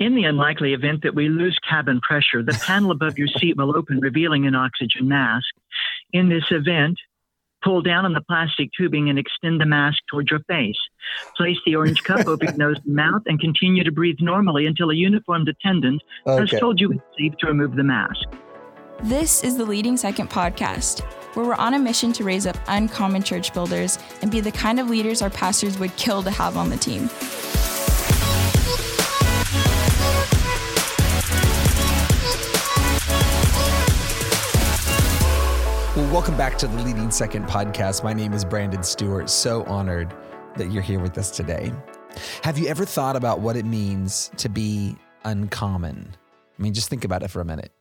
In the unlikely event that we lose cabin pressure, the panel above your seat will open, revealing an oxygen mask. In this event, pull down on the plastic tubing and extend the mask towards your face. Place the orange cup over your nose and mouth and continue to breathe normally until a uniformed attendant Okay. has told you it's safe to remove the mask. This is the Leading Second podcast, where we're on a mission to raise up uncommon church builders and be the kind of leaders our pastors would kill to have on the team. Welcome back to the Leading Second podcast. My name is Brandon Stewart. So honored that you're here with us today. Have you ever thought about what it means to be uncommon? I mean, just think about it for a minute.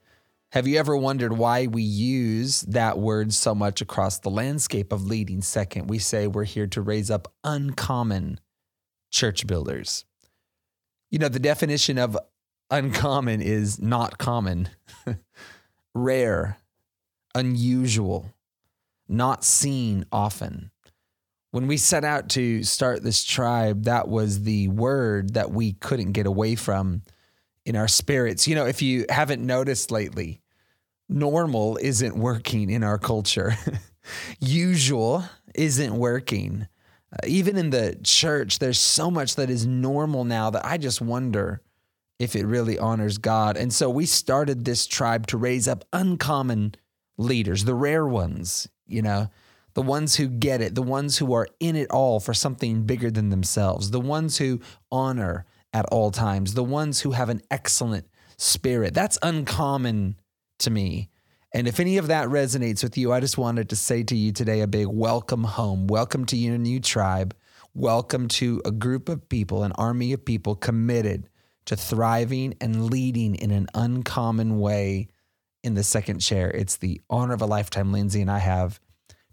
Have you ever wondered why we use that word so much across the landscape of leading second? We say we're here to raise up uncommon church builders. You know, the definition of uncommon is not common, rare, unusual, not seen often. When we set out to start this tribe, that was the word that we couldn't get away from in our spirits. You know, if you haven't noticed lately, normal isn't working in our culture, usual isn't working. Uh, even in the church, there's so much that is normal now that I just wonder if it really honors God. And so we started this tribe to raise up uncommon leaders, the rare ones, you know, the ones who get it, the ones who are in it all for something bigger than themselves, the ones who honor at all times, the ones who have an excellent spirit. That's uncommon to me. And if any of that resonates with you, I just wanted to say to you today a big welcome home. Welcome to your new tribe. Welcome to a group of people, an army of people committed to thriving and leading in an uncommon way in the second chair. It's the honor of a lifetime, Lindsay and I have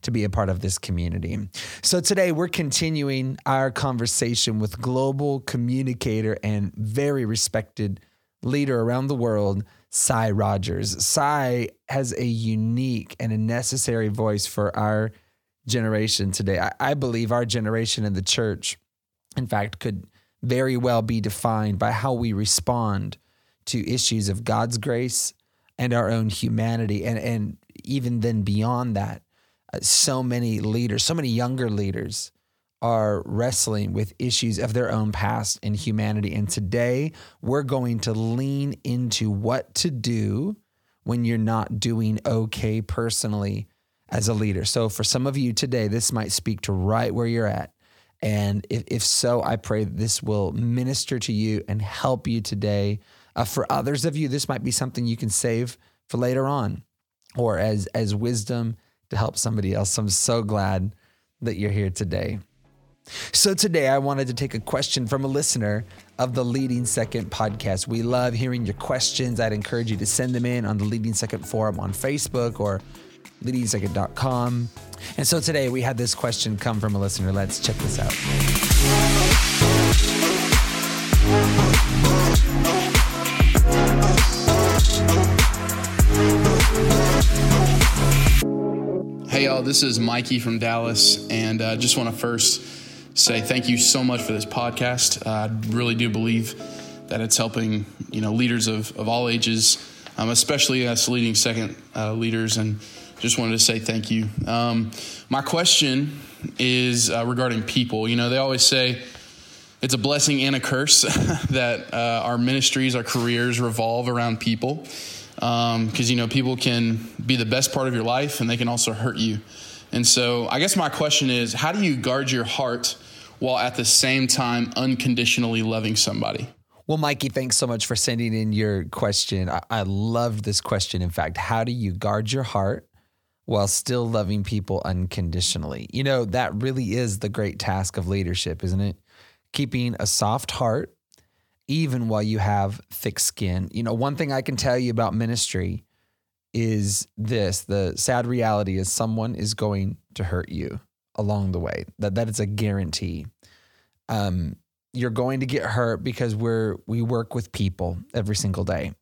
to be a part of this community. So today we're continuing our conversation with global communicator and very respected leader around the world, Sy Rogers. Sy has a unique and a necessary voice for our generation today. I, I believe our generation in the church, in fact, could very well be defined by how we respond to issues of God's grace and our own humanity. And, and even then, beyond that, uh, so many leaders, so many younger leaders are wrestling with issues of their own past and humanity. And today, we're going to lean into what to do when you're not doing okay personally as a leader. So, for some of you today, this might speak to right where you're at. And if, if so, I pray this will minister to you and help you today. Uh, for others of you, this might be something you can save for later on or as, as wisdom to help somebody else. I'm so glad that you're here today. So, today I wanted to take a question from a listener of the Leading Second podcast. We love hearing your questions. I'd encourage you to send them in on the Leading Second forum on Facebook or leadingsecond.com. And so today we had this question come from a listener. Let's check this out. Hey, y'all, this is Mikey from Dallas, and uh, just want to first say thank you so much for this podcast. Uh, I really do believe that it's helping, you know, leaders of, of all ages, um, especially us leading second uh, leaders, and just wanted to say thank you. Um, my question is uh, regarding people. You know, they always say it's a blessing and a curse that uh, our ministries, our careers revolve around people because um, you know people can be the best part of your life and they can also hurt you and so i guess my question is how do you guard your heart while at the same time unconditionally loving somebody Well, Mikey, thanks so much for sending in your question. I, I this question. In fact, how do you guard your heart while still loving people unconditionally? You know, that really is the great task of leadership, isn't it? Keeping a soft heart even while you have thick skin. You know, one thing I can tell you about ministry is this the sad reality is someone is going to hurt you along the way. That that is a guarantee. Um, you're going to get hurt because we're we work with people every single day.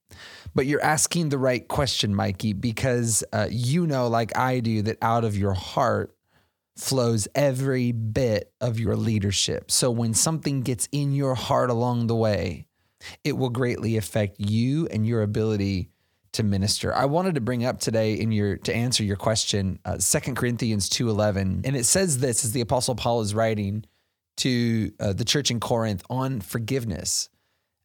But you're asking the right question, Mikey, because uh, you know, like I do, that out of your heart flows every bit of your leadership. So when something gets in your heart along the way, it will greatly affect you and your ability to minister. I wanted to bring up today in your to answer your question, uh, 2 Corinthians 2:11, and it says this as the apostle Paul is writing to uh, the church in Corinth on forgiveness.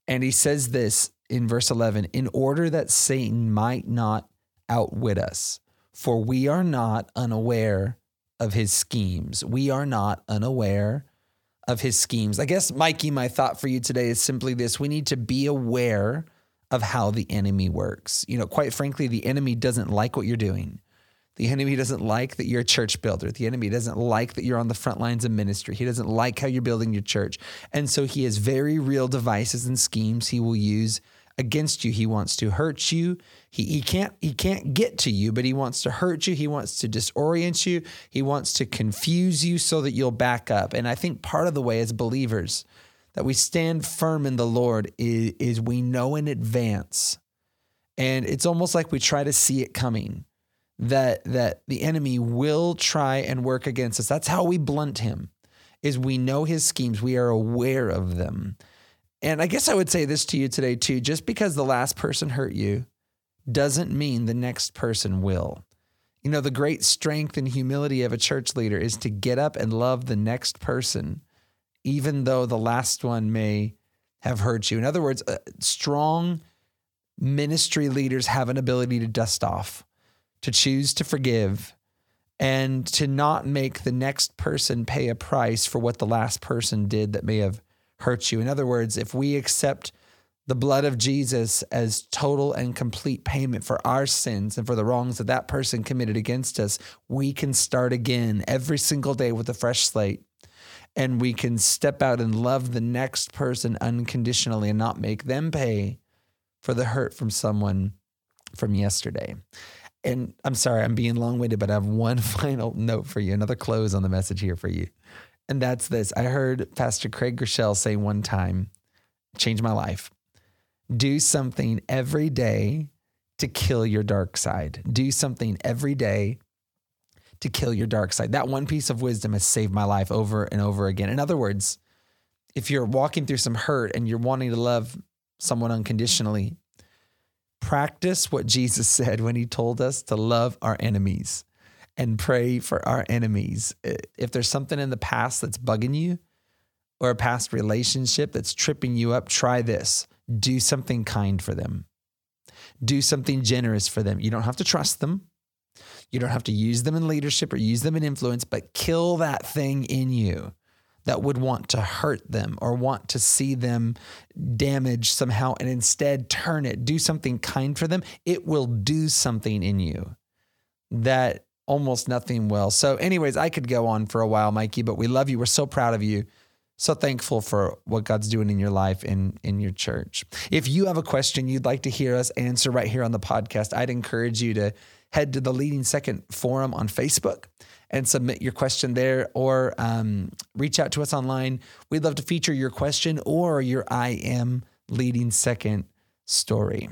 And he says this in verse 11, in order that Satan might not outwit us, for we are not unaware of his schemes. We are not unaware of his schemes. I guess, Mikey, my thought for you today is simply this we need to be aware of how the enemy works. You know, quite frankly, the enemy doesn't like what you're doing. The enemy doesn't like that you're a church builder. The enemy doesn't like that you're on the front lines of ministry. He doesn't like how you're building your church. And so he has very real devices and schemes he will use against you. He wants to hurt you. He, he can't he can't get to you, but he wants to hurt you. He wants to disorient you. He wants to confuse you so that you'll back up. And I think part of the way as believers that we stand firm in the Lord is, is we know in advance. And it's almost like we try to see it coming that that the enemy will try and work against us. That's how we blunt him. Is we know his schemes, we are aware of them. And I guess I would say this to you today, too just because the last person hurt you doesn't mean the next person will. You know, the great strength and humility of a church leader is to get up and love the next person, even though the last one may have hurt you. In other words, uh, strong ministry leaders have an ability to dust off, to choose to forgive, and to not make the next person pay a price for what the last person did that may have hurt you. In other words, if we accept the blood of Jesus as total and complete payment for our sins and for the wrongs that that person committed against us, we can start again every single day with a fresh slate. And we can step out and love the next person unconditionally and not make them pay for the hurt from someone from yesterday. And I'm sorry, I'm being long winded, but I have one final note for you, another close on the message here for you. And that's this. I heard Pastor Craig Groeschel say one time, change my life. Do something every day to kill your dark side. Do something every day to kill your dark side. That one piece of wisdom has saved my life over and over again. In other words, if you're walking through some hurt and you're wanting to love someone unconditionally, practice what Jesus said when he told us to love our enemies and pray for our enemies. If there's something in the past that's bugging you or a past relationship that's tripping you up, try this. Do something kind for them. Do something generous for them. You don't have to trust them. You don't have to use them in leadership or use them in influence, but kill that thing in you that would want to hurt them or want to see them damaged somehow and instead turn it, do something kind for them. It will do something in you that almost nothing will. So, anyways, I could go on for a while, Mikey, but we love you. We're so proud of you. So thankful for what God's doing in your life in in your church. If you have a question you'd like to hear us answer right here on the podcast, I'd encourage you to head to the Leading Second Forum on Facebook and submit your question there or um, reach out to us online. We'd love to feature your question or your I am leading second story.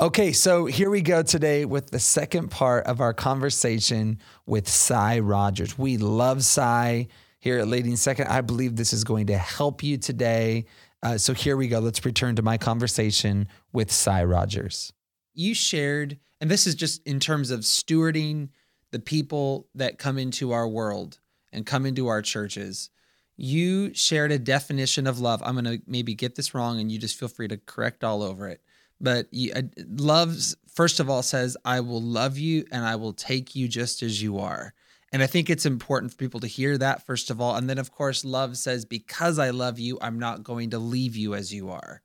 Okay, so here we go today with the second part of our conversation with Sy Rogers. We love Sy here at Leading Second. I believe this is going to help you today. Uh, so here we go. Let's return to my conversation with Sy Rogers. You shared, and this is just in terms of stewarding the people that come into our world and come into our churches. You shared a definition of love. I'm going to maybe get this wrong, and you just feel free to correct all over it but uh, loves first of all says i will love you and i will take you just as you are. And i think it's important for people to hear that first of all. And then of course love says because i love you i'm not going to leave you as you are.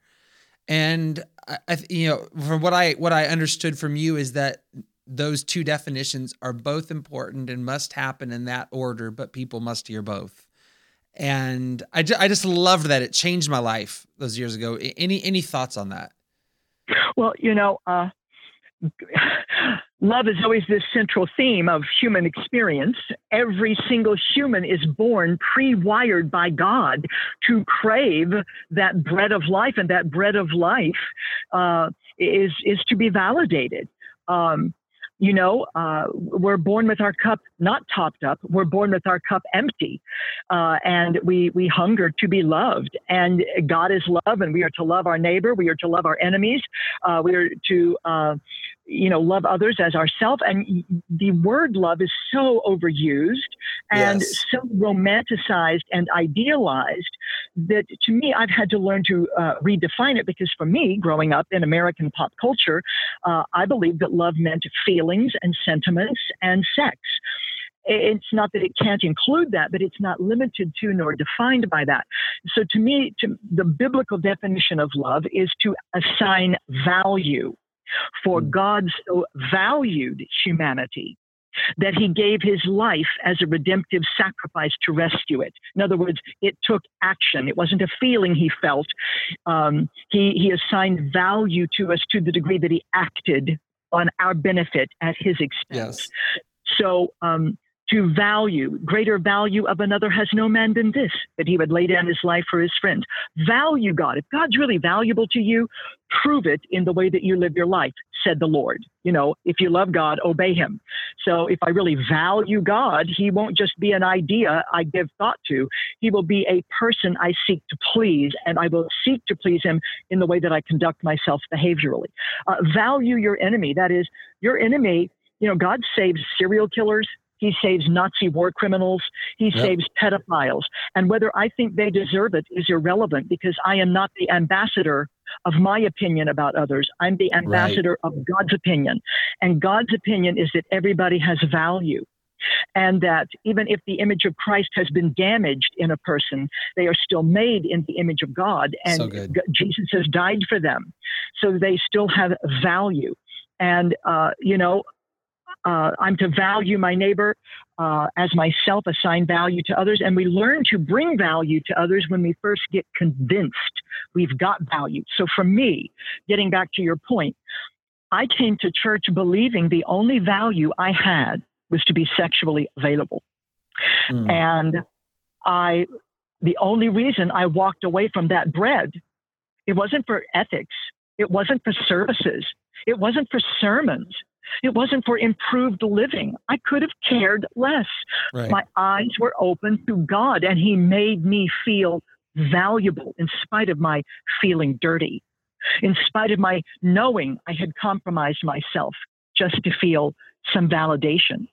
And I, you know from what i what i understood from you is that those two definitions are both important and must happen in that order but people must hear both. And I, I just loved that it changed my life those years ago. Any any thoughts on that well, you know, uh, love is always this central theme of human experience. Every single human is born pre wired by God to crave that bread of life, and that bread of life uh, is, is to be validated. Um, you know, uh, we're born with our cup not topped up. We're born with our cup empty, uh, and we we hunger to be loved. And God is love, and we are to love our neighbor. We are to love our enemies. Uh, we are to uh, you know, love others as ourselves. And the word love is so overused and yes. so romanticized and idealized that to me, I've had to learn to uh, redefine it because for me, growing up in American pop culture, uh, I believed that love meant feelings and sentiments and sex it's not that it can't include that, but it's not limited to nor defined by that. So to me, to, the biblical definition of love is to assign value for hmm. God so valued humanity that he gave his life as a redemptive sacrifice to rescue it. In other words, it took action. It wasn't a feeling he felt. Um, he, he assigned value to us to the degree that he acted on our benefit at his expense. Yes. So um, to value, greater value of another has no man than this, that he would lay down his life for his friend. Value God. If God's really valuable to you, prove it in the way that you live your life, said the Lord. You know, if you love God, obey him. So if I really value God, he won't just be an idea I give thought to. He will be a person I seek to please, and I will seek to please him in the way that I conduct myself behaviorally. Uh, value your enemy. That is, your enemy you know, God saves serial killers. He saves Nazi war criminals. He yep. saves pedophiles. And whether I think they deserve it is irrelevant because I am not the ambassador of my opinion about others. I'm the ambassador right. of God's opinion. And God's opinion is that everybody has value. And that even if the image of Christ has been damaged in a person, they are still made in the image of God. And so Jesus has died for them. So they still have value. And, uh, you know, uh, I'm to value my neighbor uh, as myself, assign value to others. And we learn to bring value to others when we first get convinced we've got value. So for me, getting back to your point, I came to church believing the only value I had was to be sexually available. Mm. And I, the only reason I walked away from that bread, it wasn't for ethics, it wasn't for services, it wasn't for sermons. It wasn't for improved living. I could have cared less. Right. My eyes were open to God, and He made me feel valuable in spite of my feeling dirty, in spite of my knowing I had compromised myself just to feel some validation.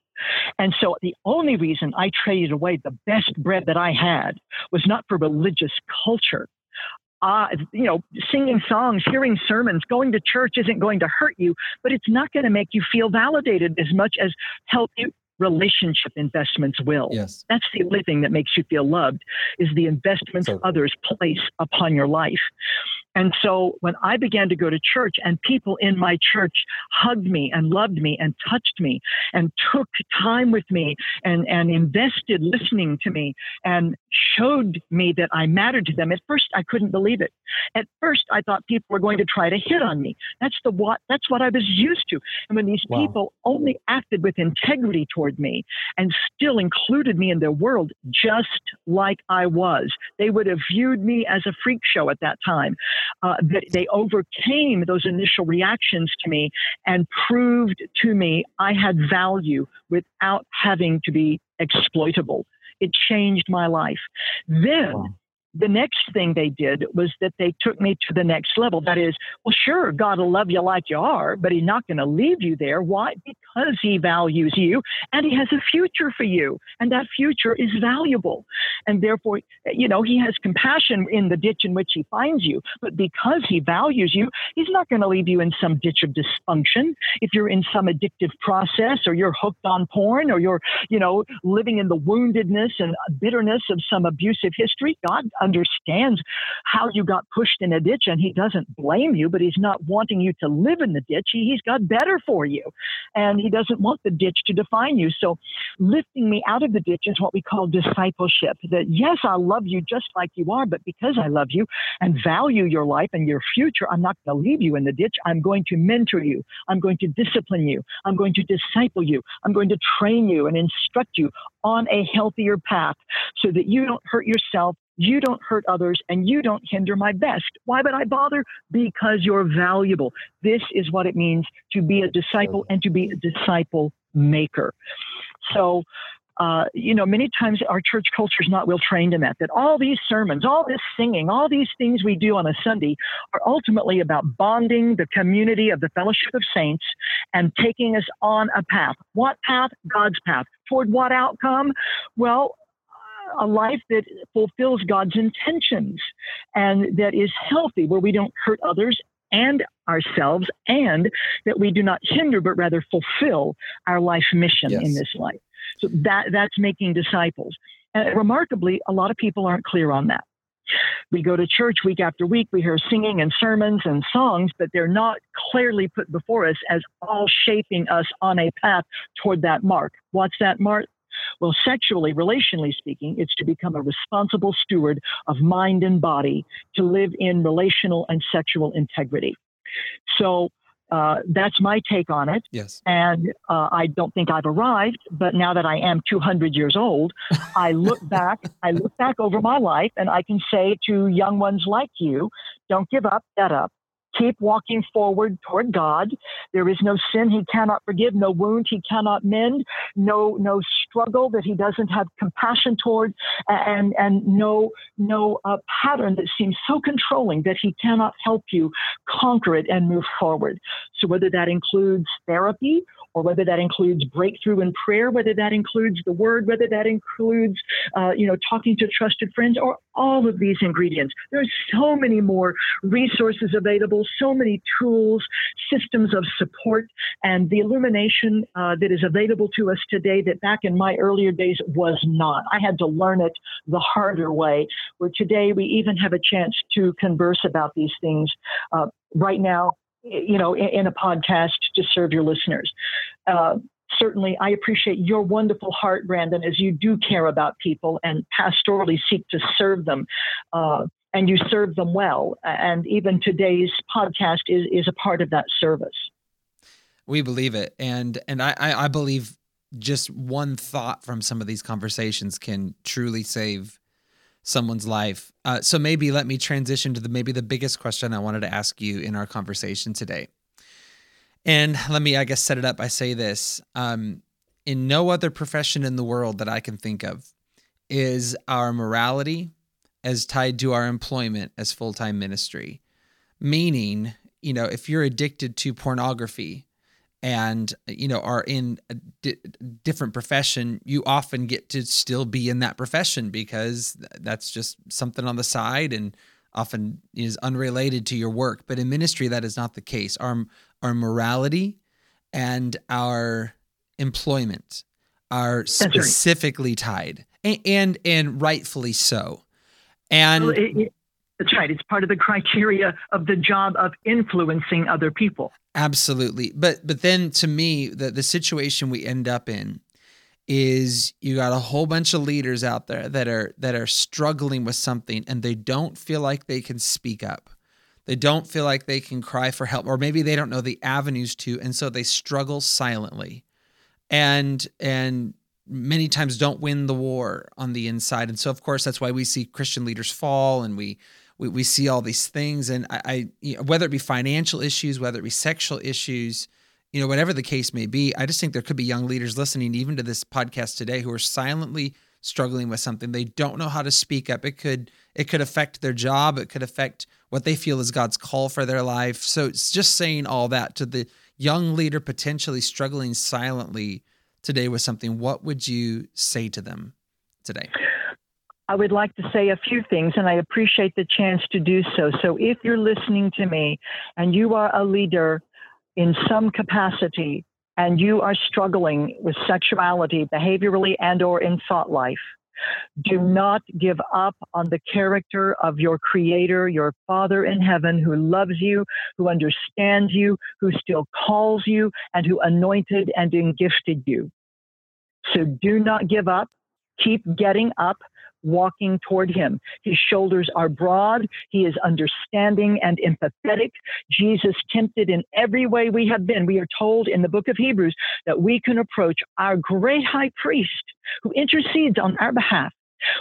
And so the only reason I traded away the best bread that I had was not for religious culture, uh, you know, singing songs, hearing sermons, going to church isn't going to hurt you, but it's not going to make you feel validated as much as healthy relationship investments will. Yes. That's the only thing that makes you feel loved is the investments so, others place upon your life. And so when I began to go to church and people in my church hugged me and loved me and touched me and took time with me and, and invested listening to me and showed me that I mattered to them, at first I couldn't believe it. At first I thought people were going to try to hit on me. That's the what that's what I was used to. And when these wow. people only acted with integrity toward me and still included me in their world just like I was, they would have viewed me as a freak show at that time uh, that they overcame those initial reactions to me and proved to me I had value without having to be exploitable. It changed my life. Then wow the next thing they did was that they took me to the next level. That is, well, sure, God will love you like you are, but He's not going to leave you there. Why? Because He values you and He has a future for you, and that future is valuable. And therefore, you know, He has compassion in the ditch in which He finds you, but because He values you, He's not going to leave you in some ditch of dysfunction. If you're in some addictive process or you're hooked on porn or you're, you know, living in the woundedness and bitterness of some abusive history, God understands how you got pushed in a ditch and he doesn't blame you, but he's not wanting you to live in the ditch. He, has got better for you and he doesn't want the ditch to define you. So lifting me out of the ditch is what we call discipleship that yes, I love you just like you are, but because I love you and value your life and your future, I'm not going to leave you in the ditch. I'm going to mentor you. I'm going to discipline you. I'm going to disciple you. I'm going to train you and instruct you on a healthier path so that you don't hurt yourself You don't hurt others and you don't hinder my best. Why would I bother? Because you're valuable. This is what it means to be a disciple and to be a disciple maker. So, uh, you know, many times our church culture is not well trained in that, that all these sermons, all this singing, all these things we do on a Sunday are ultimately about bonding the community of the fellowship of saints and taking us on a path. What path? God's path. Toward what outcome? Well, a life that fulfills God's intentions and that is healthy, where we don't hurt others and ourselves, and that we do not hinder, but rather fulfill our life mission yes. in this life. So that, that's making disciples. And remarkably, a lot of people aren't clear on that. We go to church week after week, we hear singing and sermons and songs, but they're not clearly put before us as all shaping us on a path toward that mark. What's that mark? Well, sexually, relationally speaking, it's to become a responsible steward of mind and body to live in relational and sexual integrity. So uh, that's my take on it. Yes. And uh, I don't think I've arrived, but now that I am 200 years old, I look back, I look back over my life and I can say to young ones like you, don't give up, get up keep walking forward toward God. There is no sin he cannot forgive, no wound he cannot mend, no no struggle that he doesn't have compassion toward, and and no no uh, pattern that seems so controlling that he cannot help you conquer it and move forward. So whether that includes therapy or whether that includes breakthrough in prayer, whether that includes the word, whether that includes, uh, you know, talking to trusted friends, or all of these ingredients. There's so many more resources available, so many tools, systems of support, and the illumination uh, that is available to us today that back in my earlier days was not. I had to learn it the harder way, where today we even have a chance to converse about these things. Uh, right now, you know, in, in, a podcast to serve your listeners. Uh, certainly, I appreciate your wonderful heart, Brandon, as you do care about people and pastorally seek to serve them. Uh, and you serve them well. And even today's podcast is, is a part of that service. We believe it. And, and I, I believe just one thought from some of these conversations can truly save someone's life. Uh, so maybe let me transition to the maybe the biggest question I wanted to ask you in our conversation today. And let me, I guess, set it up by say this: um, in no other profession in the world that I can think of is our morality as tied to our employment as full time ministry. Meaning, you know, if you're addicted to pornography, and you know are in a di- different profession you often get to still be in that profession because that's just something on the side and often is unrelated to your work but in ministry that is not the case our our morality and our employment are specifically tied and, and and, rightfully so and well, it, that's right. It's part of the criteria of the job of influencing other people. Absolutely. But but then to me, the, the situation we end up in is you got a whole bunch of leaders out there that are that are struggling with something and they don't feel like they can speak up. They don't feel like they can cry for help or maybe they don't know the avenues to and so they struggle silently. And and many times don't win the war on the inside. And so of course that's why we see Christian leaders fall and we we, we see all these things and I, I you know, whether it be financial issues, whether it be sexual issues, you know, whatever the case may be, I just think there could be young leaders listening even to this podcast today who are silently struggling with something. They don't know how to speak up. It could it could affect their job, it could affect what they feel is God's call for their life. So it's just saying all that to the young leader potentially struggling silently today with something, what would you say to them today? I would like to say a few things, and I appreciate the chance to do so. So, if you're listening to me and you are a leader in some capacity and you are struggling with sexuality, behaviorally, and/or in thought life, do not give up on the character of your Creator, your Father in heaven, who loves you, who understands you, who still calls you, and who anointed and gifted you. So do not give up. Keep getting up walking toward him. His shoulders are broad. He is understanding and empathetic. Jesus tempted in every way we have been. We are told in the book of Hebrews that we can approach our great high priest who intercedes on our behalf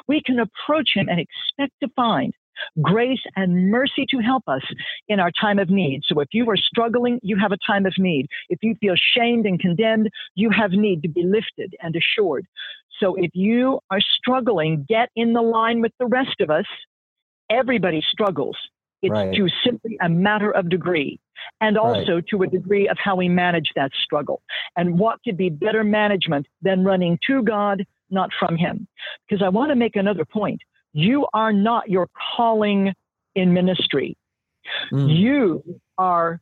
We can approach Him and expect to find grace and mercy to help us in our time of need. So if you are struggling, you have a time of need. If you feel shamed and condemned, you have need to be lifted and assured. So if you are struggling, get in the line with the rest of us. Everybody struggles. It's right. to simply a matter of degree and also right. to a degree of how we manage that struggle. And what could be better management than running to God, not from Him? Because I want to make another point. You are not your calling in ministry. Mm. You are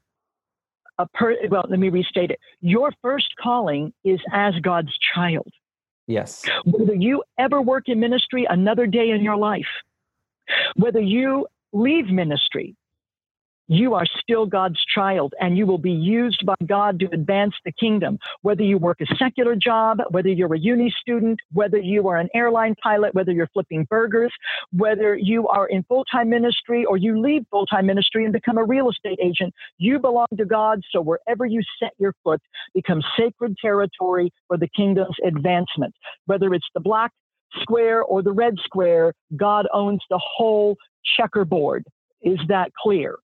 a per, well, let me restate it. Your first calling is as God's child. Yes. Whether you ever work in ministry another day in your life, whether you leave ministry, you are still God's child and you will be used by God to advance the kingdom. Whether you work a secular job, whether you're a uni student, whether you are an airline pilot, whether you're flipping burgers, whether you are in full time ministry or you leave full time ministry and become a real estate agent, you belong to God. So wherever you set your foot becomes sacred territory for the kingdom's advancement. Whether it's the black square or the red square, God owns the whole checkerboard. Is that clear?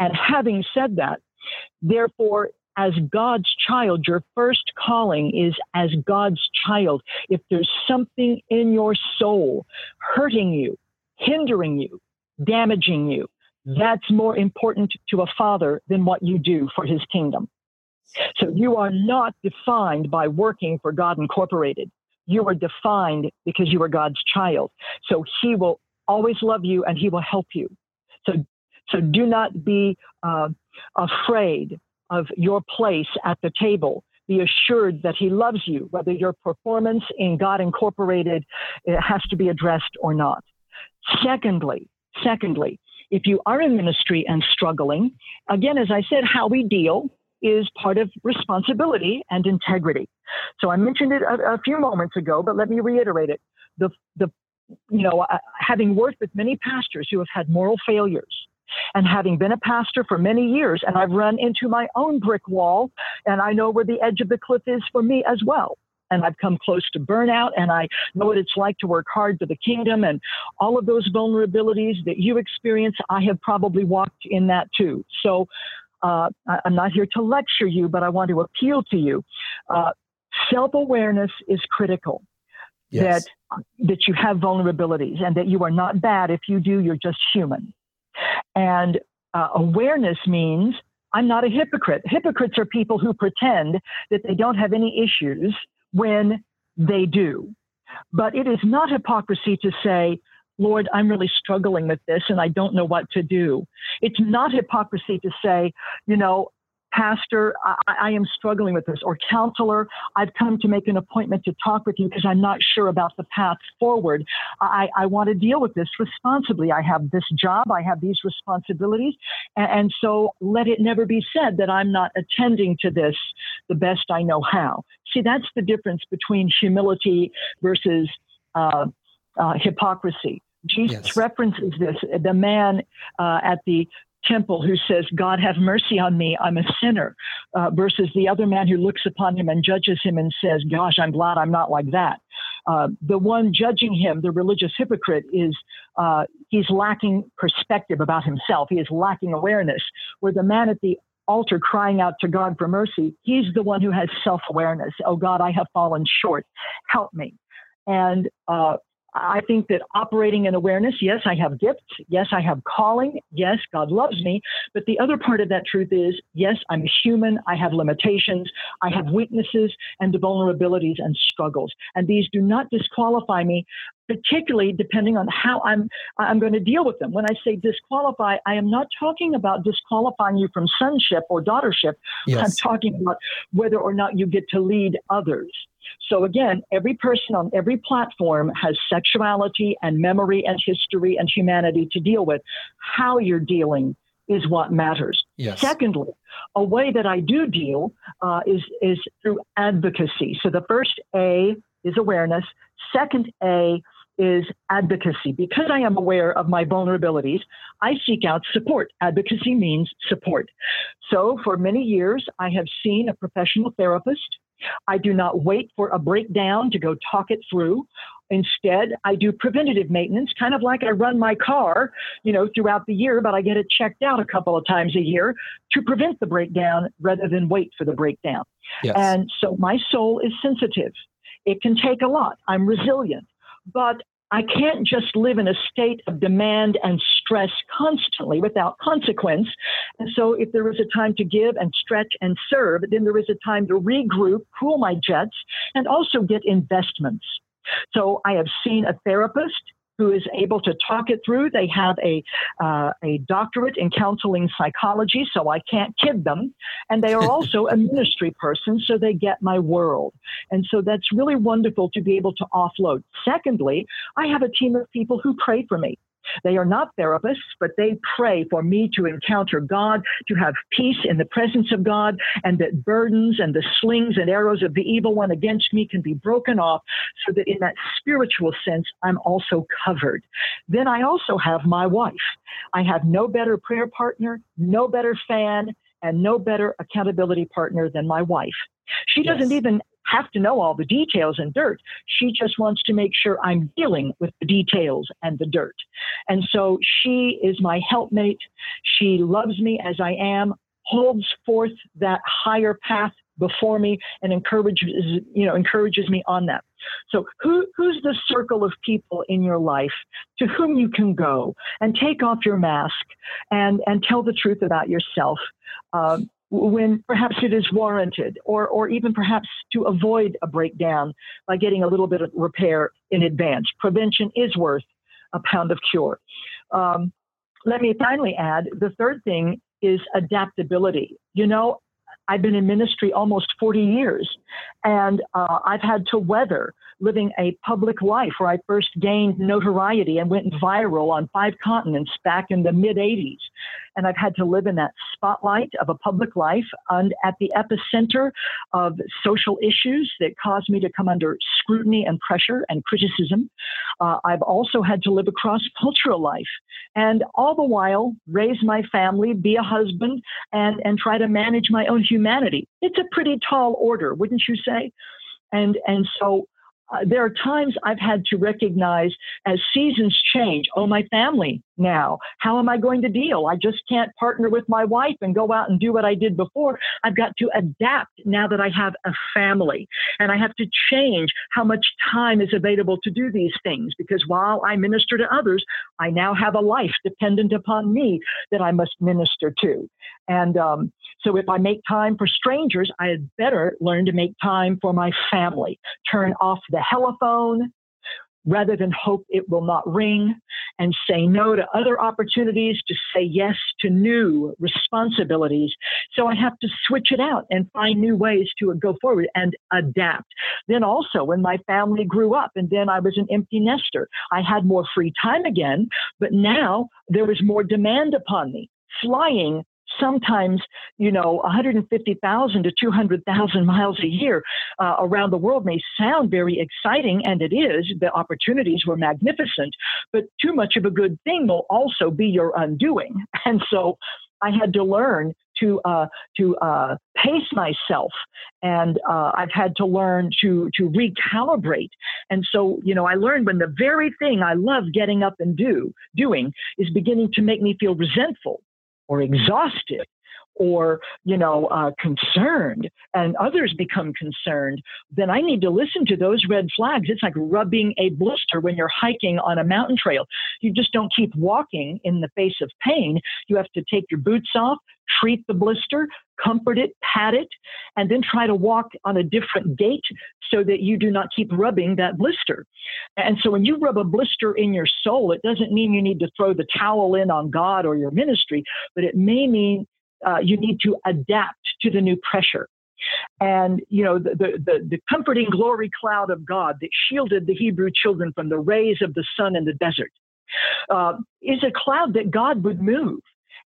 And having said that, therefore, as God's child, your first calling is as God's child. If there's something in your soul hurting you, hindering you, damaging you, that's more important to a father than what you do for his kingdom. So you are not defined by working for God Incorporated. You are defined because you are God's child. So he will always love you and he will help you. So so do not be uh, afraid of your place at the table. Be assured that He loves you, whether your performance in God Incorporated has to be addressed or not. Secondly, secondly, if you are in ministry and struggling, again, as I said, how we deal is part of responsibility and integrity. So I mentioned it a, a few moments ago, but let me reiterate it. The, the, you know, uh, having worked with many pastors who have had moral failures, and having been a pastor for many years, and I've run into my own brick wall, and I know where the edge of the cliff is for me as well. And I've come close to burnout, and I know what it's like to work hard for the kingdom, and all of those vulnerabilities that you experience, I have probably walked in that too. So uh, I'm not here to lecture you, but I want to appeal to you. Uh, Self awareness is critical. Yes. That that you have vulnerabilities and that you are not bad. If you do, you're just human. And uh, awareness means I'm not a hypocrite. Hypocrites are people who pretend that they don't have any issues when they do. But it is not hypocrisy to say, Lord, I'm really struggling with this and I don't know what to do. It's not hypocrisy to say, you know, Pastor, I, I, am struggling with this, or counselor, I've come to make an appointment to talk with you because I'm not sure about the path forward. I, I want to deal with this responsibly. I have this job, I have these responsibilities, and, and so let it never be said that I'm not attending to this the best I know how. See, that's the difference between humility versus uh, uh, hypocrisy. Jesus yes. references this. The man uh, at the temple who says, God have mercy on me, I'm a sinner, uh, versus the other man who looks upon him and judges him and says, Gosh, I'm glad I'm not like that. Uh, the one judging him, the religious hypocrite, is uh, he's lacking perspective about himself. He is lacking awareness. Where the man at the altar crying out to God for mercy, he's the one who has self awareness. Oh God, I have fallen short. Help me. And uh, I think that operating in awareness, yes, I have gifts. Yes, I have calling. Yes, God loves me. But the other part of that truth is, yes, I'm human. I have limitations. I have weaknesses and vulnerabilities and struggles. And these do not disqualify me, particularly depending on how I'm, I'm going to deal with them. When I say disqualify, I am not talking about disqualifying you from sonship or daughtership. Yes. I'm talking about whether or not you get to lead others. So again, every person on every platform has sexuality and memory and history and humanity to deal with. How you're dealing is what matters. Yes. Secondly, a way that I do deal uh, is is through advocacy. So the first A is awareness. Second A is advocacy. Because I am aware of my vulnerabilities, I seek out support. Advocacy means support. So for many years, I have seen a professional therapist I do not wait for a breakdown to go talk it through. Instead, I do preventative maintenance, kind of like I run my car, you know, throughout the year, but I get it checked out a couple of times a year to prevent the breakdown rather than wait for the breakdown. Yes. And so my soul is sensitive. It can take a lot. I'm resilient, but I can't just live in a state of demand and stress constantly without consequence. And so, if there is a time to give and stretch and serve, then there is a time to regroup, cool my jets, and also get investments. So, I have seen a therapist who is able to talk it through. They have a uh, a doctorate in counseling psychology, so I can't kid them. And they are also a ministry person, so they get my world. And so that's really wonderful to be able to offload. Secondly, I have a team of people who pray for me. They are not therapists, but they pray for me to encounter God, to have peace in the presence of God, and that burdens and the slings and arrows of the evil one against me can be broken off so that in that spiritual sense, I'm also covered. Then I also have my wife. I have no better prayer partner, no better fan, and no better accountability partner than my wife. She yes. doesn't even have to know all the details and dirt. She just wants to make sure I'm dealing with the details and the dirt. And so she is my helpmate. She loves me as I am, holds forth that higher path before me and encourages you know encourages me on that so who who's the circle of people in your life to whom you can go and take off your mask and and tell the truth about yourself um, when perhaps it is warranted, or, or even perhaps to avoid a breakdown by getting a little bit of repair in advance. Prevention is worth a pound of cure. Um, let me finally add the third thing is adaptability. You know, I've been in ministry almost 40 years, and uh, I've had to weather living a public life where I first gained notoriety and went viral on five continents back in the mid 80s. And I've had to live in that spotlight of a public life and at the epicenter of social issues that caused me to come under scrutiny and pressure and criticism. Uh, I've also had to live across cultural life and all the while raise my family, be a husband, and, and try to manage my own humanity. It's a pretty tall order, wouldn't you say? And, and so uh, there are times I've had to recognize as seasons change, oh, my family now, how am I going to deal? I just can't partner with my wife and go out and do what I did before. I've got to adapt now that I have a family and I have to change how much time is available to do these things because while I minister to others, I now have a life dependent upon me that I must minister to. And um, so if I make time for strangers, I had better learn to make time for my family. Turn off the telephone rather than hope it will not ring and say no to other opportunities to say yes to new responsibilities. So I have to switch it out and find new ways to go forward and adapt. Then also when my family grew up and then I was an empty nester, I had more free time again, but now there was more demand upon me. Flying sometimes, you know, 150,000 to 200,000 miles a year uh, around the world may sound very exciting, and it is. The opportunities were magnificent, but too much of a good thing will also be your undoing. And so I had to learn to uh, to uh, pace myself, and uh, I've had to learn to to recalibrate. And so, you know, I learned when the very thing I love getting up and do doing is beginning to make me feel resentful or exhausted or you know uh, concerned and others become concerned then i need to listen to those red flags. It's like rubbing a blister when you're hiking on a mountain trail. You just don't keep walking in the face of pain. You have to take your boots off treat the blister comfort it pat it and then try to walk on a different gait so that you do not keep rubbing that blister and so when you rub a blister in your soul it doesn't mean you need to throw the towel in on god or your ministry but it may mean uh, you need to adapt to the new pressure. And, you know, the, the, the, comforting glory cloud of God that shielded the Hebrew children from the rays of the sun in the desert uh, is a cloud that God would move.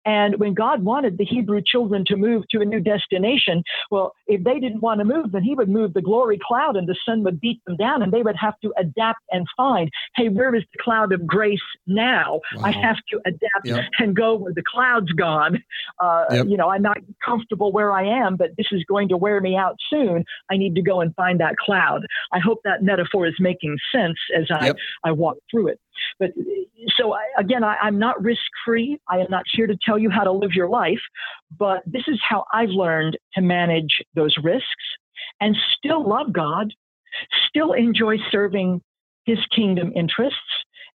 And when God wanted the Hebrew children to move to a new destination, well, if they didn't want to move, then He would move the glory cloud and the sun would beat them down and they would have to adapt and find, hey, where is the cloud of grace now? Wow. I have to adapt yep. and go where the cloud's gone. Uh, yep. You know, I'm not comfortable where I am, but this is going to wear me out soon. I need to go and find that cloud. I hope that metaphor is making sense as I, yep. I walk through it. But so I, again, I, I'm not risk free. I am not here to tell you how to live your life, but this is how I've learned to manage those risks and still love God, still enjoy serving his kingdom interests,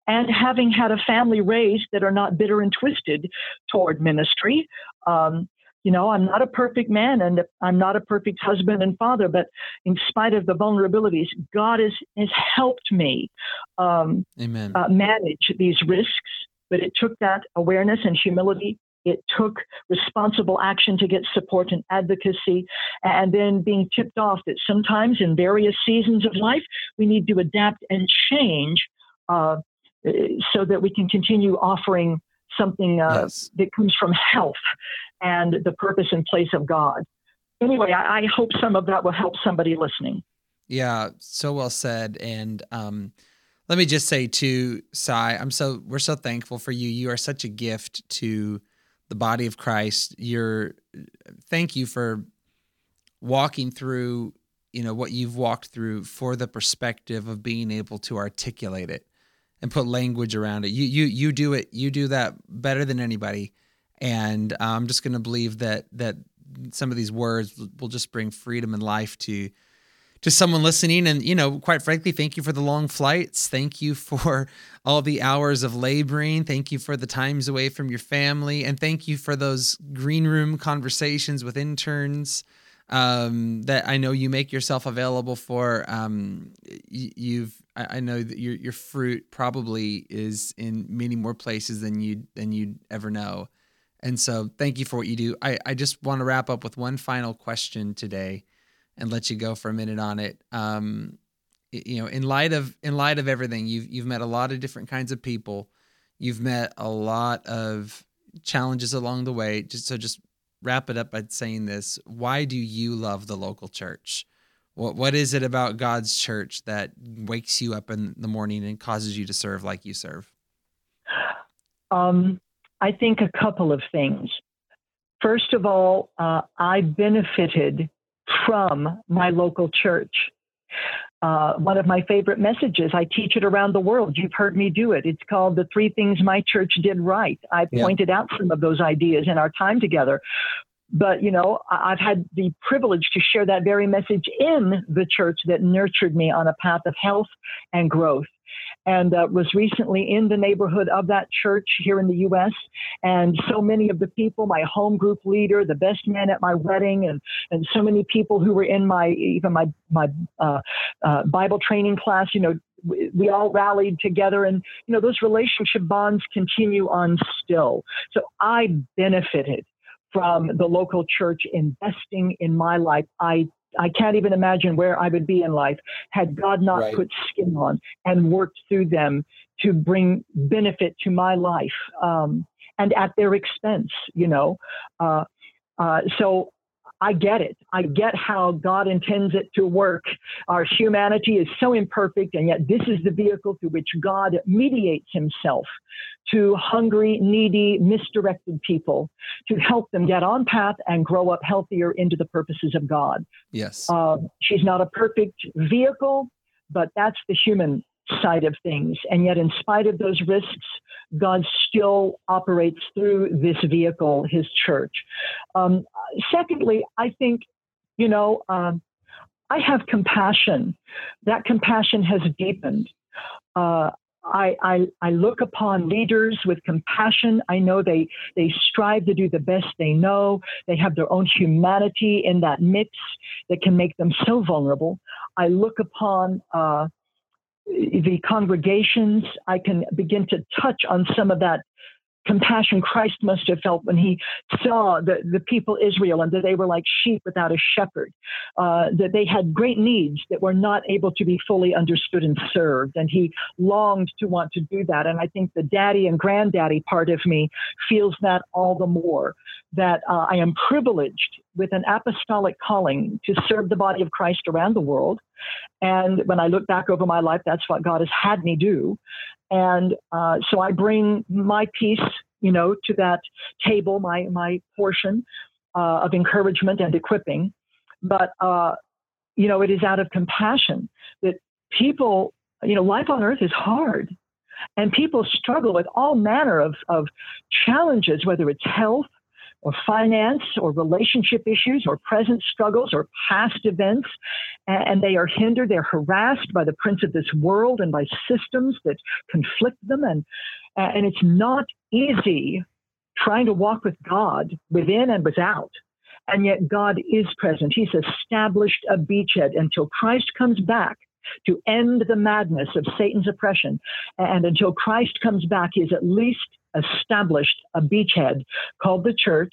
and having had a family raised that are not bitter and twisted toward ministry. Um, you know, I'm not a perfect man and I'm not a perfect husband and father, but in spite of the vulnerabilities, God has, has helped me um, Amen. Uh, manage these risks. But it took that awareness and humility. It took responsible action to get support and advocacy, and then being tipped off that sometimes in various seasons of life, we need to adapt and change uh, so that we can continue offering something uh, yes. that comes from health and the purpose and place of God. Anyway, I, I, hope some of that will help somebody listening. Yeah, so well said. And um, let me just say too, Sy, I'm so we're so thankful for you. You are such a gift to the body of Christ. You're thank you for walking through, you know, what you've walked through for the perspective of being able to articulate it and put language around it. You you you do it. You do that better than anybody. And I'm just going to believe that that some of these words will just bring freedom and life to to someone listening and you know quite frankly thank you for the long flights thank you for all the hours of laboring thank you for the times away from your family and thank you for those green room conversations with interns um, that I know you make yourself available for. Um, you've I, know that your your fruit probably is in many more places than you than you'd ever know. And so thank you for what you do. I, I just want to wrap up with one final question today and let you go for a minute on it. Um, you know, in light of in light of everything, you've you've met a lot of different kinds of people. You've met a lot of challenges along the way. Just so just wrap it up by saying this. Why do you love the local church? What what is it about God's church that wakes you up in the morning and causes you to serve like you serve? Um, I think a couple of things. First of all, uh, I benefited from my local church. Uh, one of my favorite messages, I teach it around the world. You've heard me do it. It's called The Three Things My Church Did Right. I yeah. pointed out some of those ideas in our time together. But, you know, I've had the privilege to share that very message in the church that nurtured me on a path of health and growth and uh, was recently in the neighborhood of that church here in the U.S. And so many of the people, my home group leader, the best man at my wedding, and and so many people who were in my even my my uh, uh, Bible training class, you know, we, we all rallied together, and you know those relationship bonds continue on still. So I benefited from the local church investing in my life. I I can't even imagine where I would be in life had God not right. put skin on and worked through them to bring benefit to my life um, and at their expense, you know. Uh, uh, so I get it. I get how God intends it to work. Our humanity is so imperfect, and yet this is the vehicle through which God mediates himself to hungry, needy, misdirected people to help them get on path and grow up healthier into the purposes of God. Yes. Uh, she's not a perfect vehicle, but that's the human side of things. And yet, in spite of those risks, God still operates through this vehicle, his church. Um, secondly, I think, you know, um, I have compassion. That compassion has deepened. Uh, I, I, I, look upon leaders with compassion. I know they, they strive to do the best they know. They have their own humanity in that mix that can make them so vulnerable. I look upon uh, the congregations, I can begin to touch on some of that compassion Christ must have felt when he saw the, the people Israel and that they were like sheep without a shepherd, uh, that they had great needs that were not able to be fully understood and served. And he longed to want to do that. And I think the daddy and granddaddy part of me feels that all the more that uh, I am privileged with an apostolic calling to serve the body of Christ around the world. And when I look back over my life, that's what God has had me do. And uh, so I bring my piece, you know, to that table, my my portion uh, of encouragement and equipping. But uh, you know, it is out of compassion that people, you know, life on earth is hard. And people struggle with all manner of, of challenges, whether it's health or finance or relationship issues or present struggles or past events. And they are hindered, they're harassed by the prince of this world and by systems that conflict them. And, and it's not easy trying to walk with God within and without. And yet God is present. He's established a beachhead until Christ comes back to end the madness of Satan's oppression. And until Christ comes back, he is at least established a beachhead called the church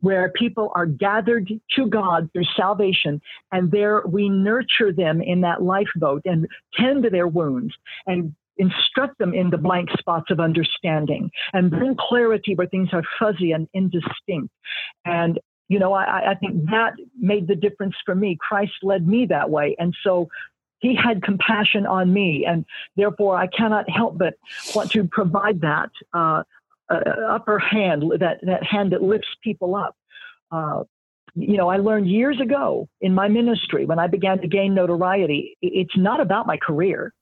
where people are gathered to God through salvation, and there we nurture them in that lifeboat and tend to their wounds and instruct them in the blank spots of understanding and bring clarity where things are fuzzy and indistinct. And you know, I, I think that made the difference for me. Christ led me that way. And so he had compassion on me, and therefore I cannot help but want to provide that uh, uh, upper hand, that, that hand that lifts people up. Uh, you know, I learned years ago in my ministry when I began to gain notoriety, it's not about my career.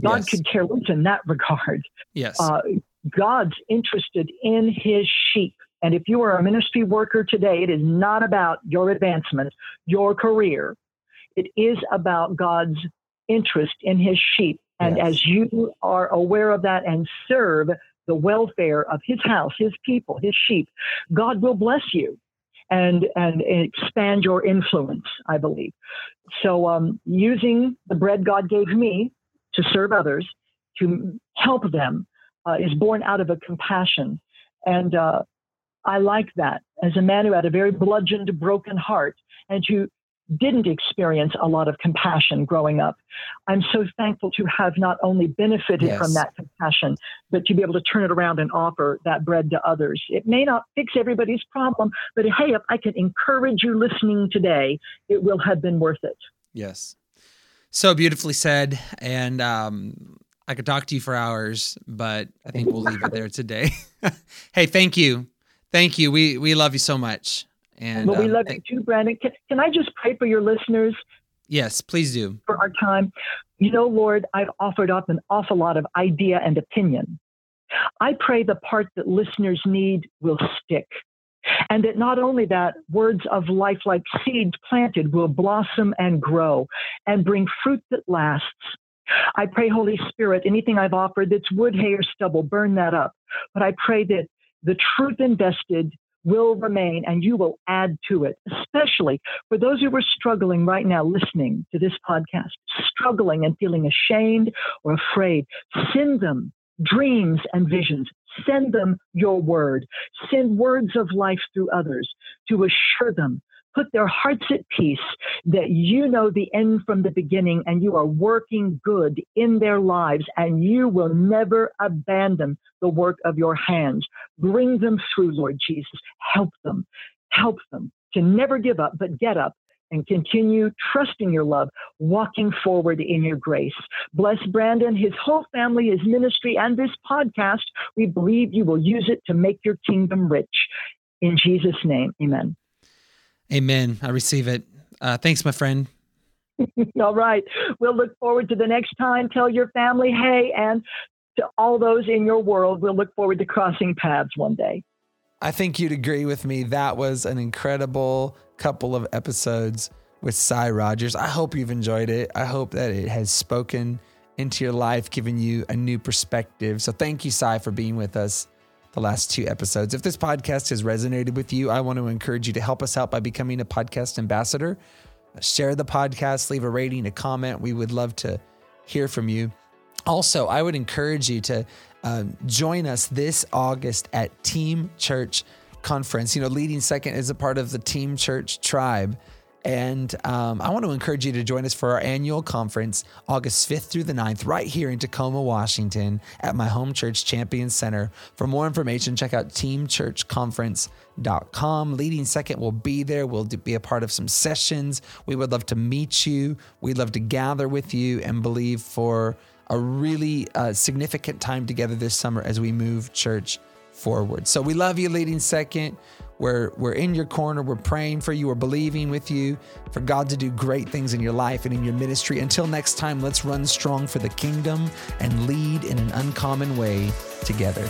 God yes. could care less in that regard. Yes. Uh, God's interested in his sheep. And if you are a ministry worker today, it is not about your advancement, your career. It is about God's interest in his sheep. And yes. as you are aware of that and serve the welfare of his house, his people, his sheep, God will bless you and, and expand your influence, I believe. So, um, using the bread God gave me to serve others, to help them, uh, is born out of a compassion. And uh, I like that as a man who had a very bludgeoned, broken heart, and to didn't experience a lot of compassion growing up. I'm so thankful to have not only benefited yes. from that compassion, but to be able to turn it around and offer that bread to others. It may not fix everybody's problem, but hey, if I can encourage you listening today, it will have been worth it. Yes. So beautifully said. And um, I could talk to you for hours, but I think we'll leave it there today. hey, thank you. Thank you. We we love you so much. And well, we um, love you too, Brandon. Can, can I just pray for your listeners? Yes, please do. For our time. You know, Lord, I've offered up an awful lot of idea and opinion. I pray the part that listeners need will stick. And that not only that, words of life like seeds planted will blossom and grow and bring fruit that lasts. I pray, Holy Spirit, anything I've offered that's wood, hay, or stubble, burn that up. But I pray that the truth invested will remain and you will add to it, especially for those who are struggling right now listening to this podcast, struggling and feeling ashamed or afraid. Send them dreams and visions. Send them your word. Send words of life through others to assure them put their hearts at peace that you know the end from the beginning and you are working good in their lives and you will never abandon the work of your hands. Bring them through, Lord Jesus. Help them. Help them to never give up, but get up and continue trusting your love, walking forward in your grace. Bless Brandon, his whole family, his ministry, and this podcast. We believe you will use it to make your kingdom rich. In Jesus' name, amen. Amen. I receive it. Uh, thanks, my friend. all right. We'll look forward to the next time. Tell your family, hey, and to all those in your world, we'll look forward to crossing paths one day. I think you'd agree with me. That was an incredible couple of episodes with Sy Rogers. I hope you've enjoyed it. I hope that it has spoken into your life, given you a new perspective. So thank you, Sy, for being with us the last two episodes. If this podcast has resonated with you, I want to encourage you to help us out by becoming a podcast ambassador. Share the podcast, leave a rating, a comment. We would love to hear from you. Also, I would encourage you to um, join us this August at Team Church Conference. You know, Leading Second is a part of the Team Church tribe. And um, I want to encourage you to join us for our annual conference, August 5th through the 9th, right here in Tacoma, Washington, at my home church, Champion Center. For more information, check out teamchurchconference.com. Leading Second will be there. We'll be a part of some sessions. We would love to meet you. We'd love to gather with you and believe for a really uh, significant time together this summer as we move church forward. So we love you, Leading Second. We're, we're in your corner. We're praying for you. We're believing with you for God to do great things in your life and in your ministry. Until next time, let's run strong for the kingdom and lead in an uncommon way together.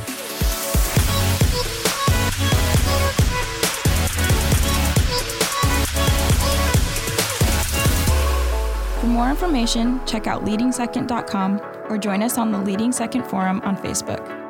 For more information, check out leadingsecond.com or join us on the Leading Second Forum on Facebook.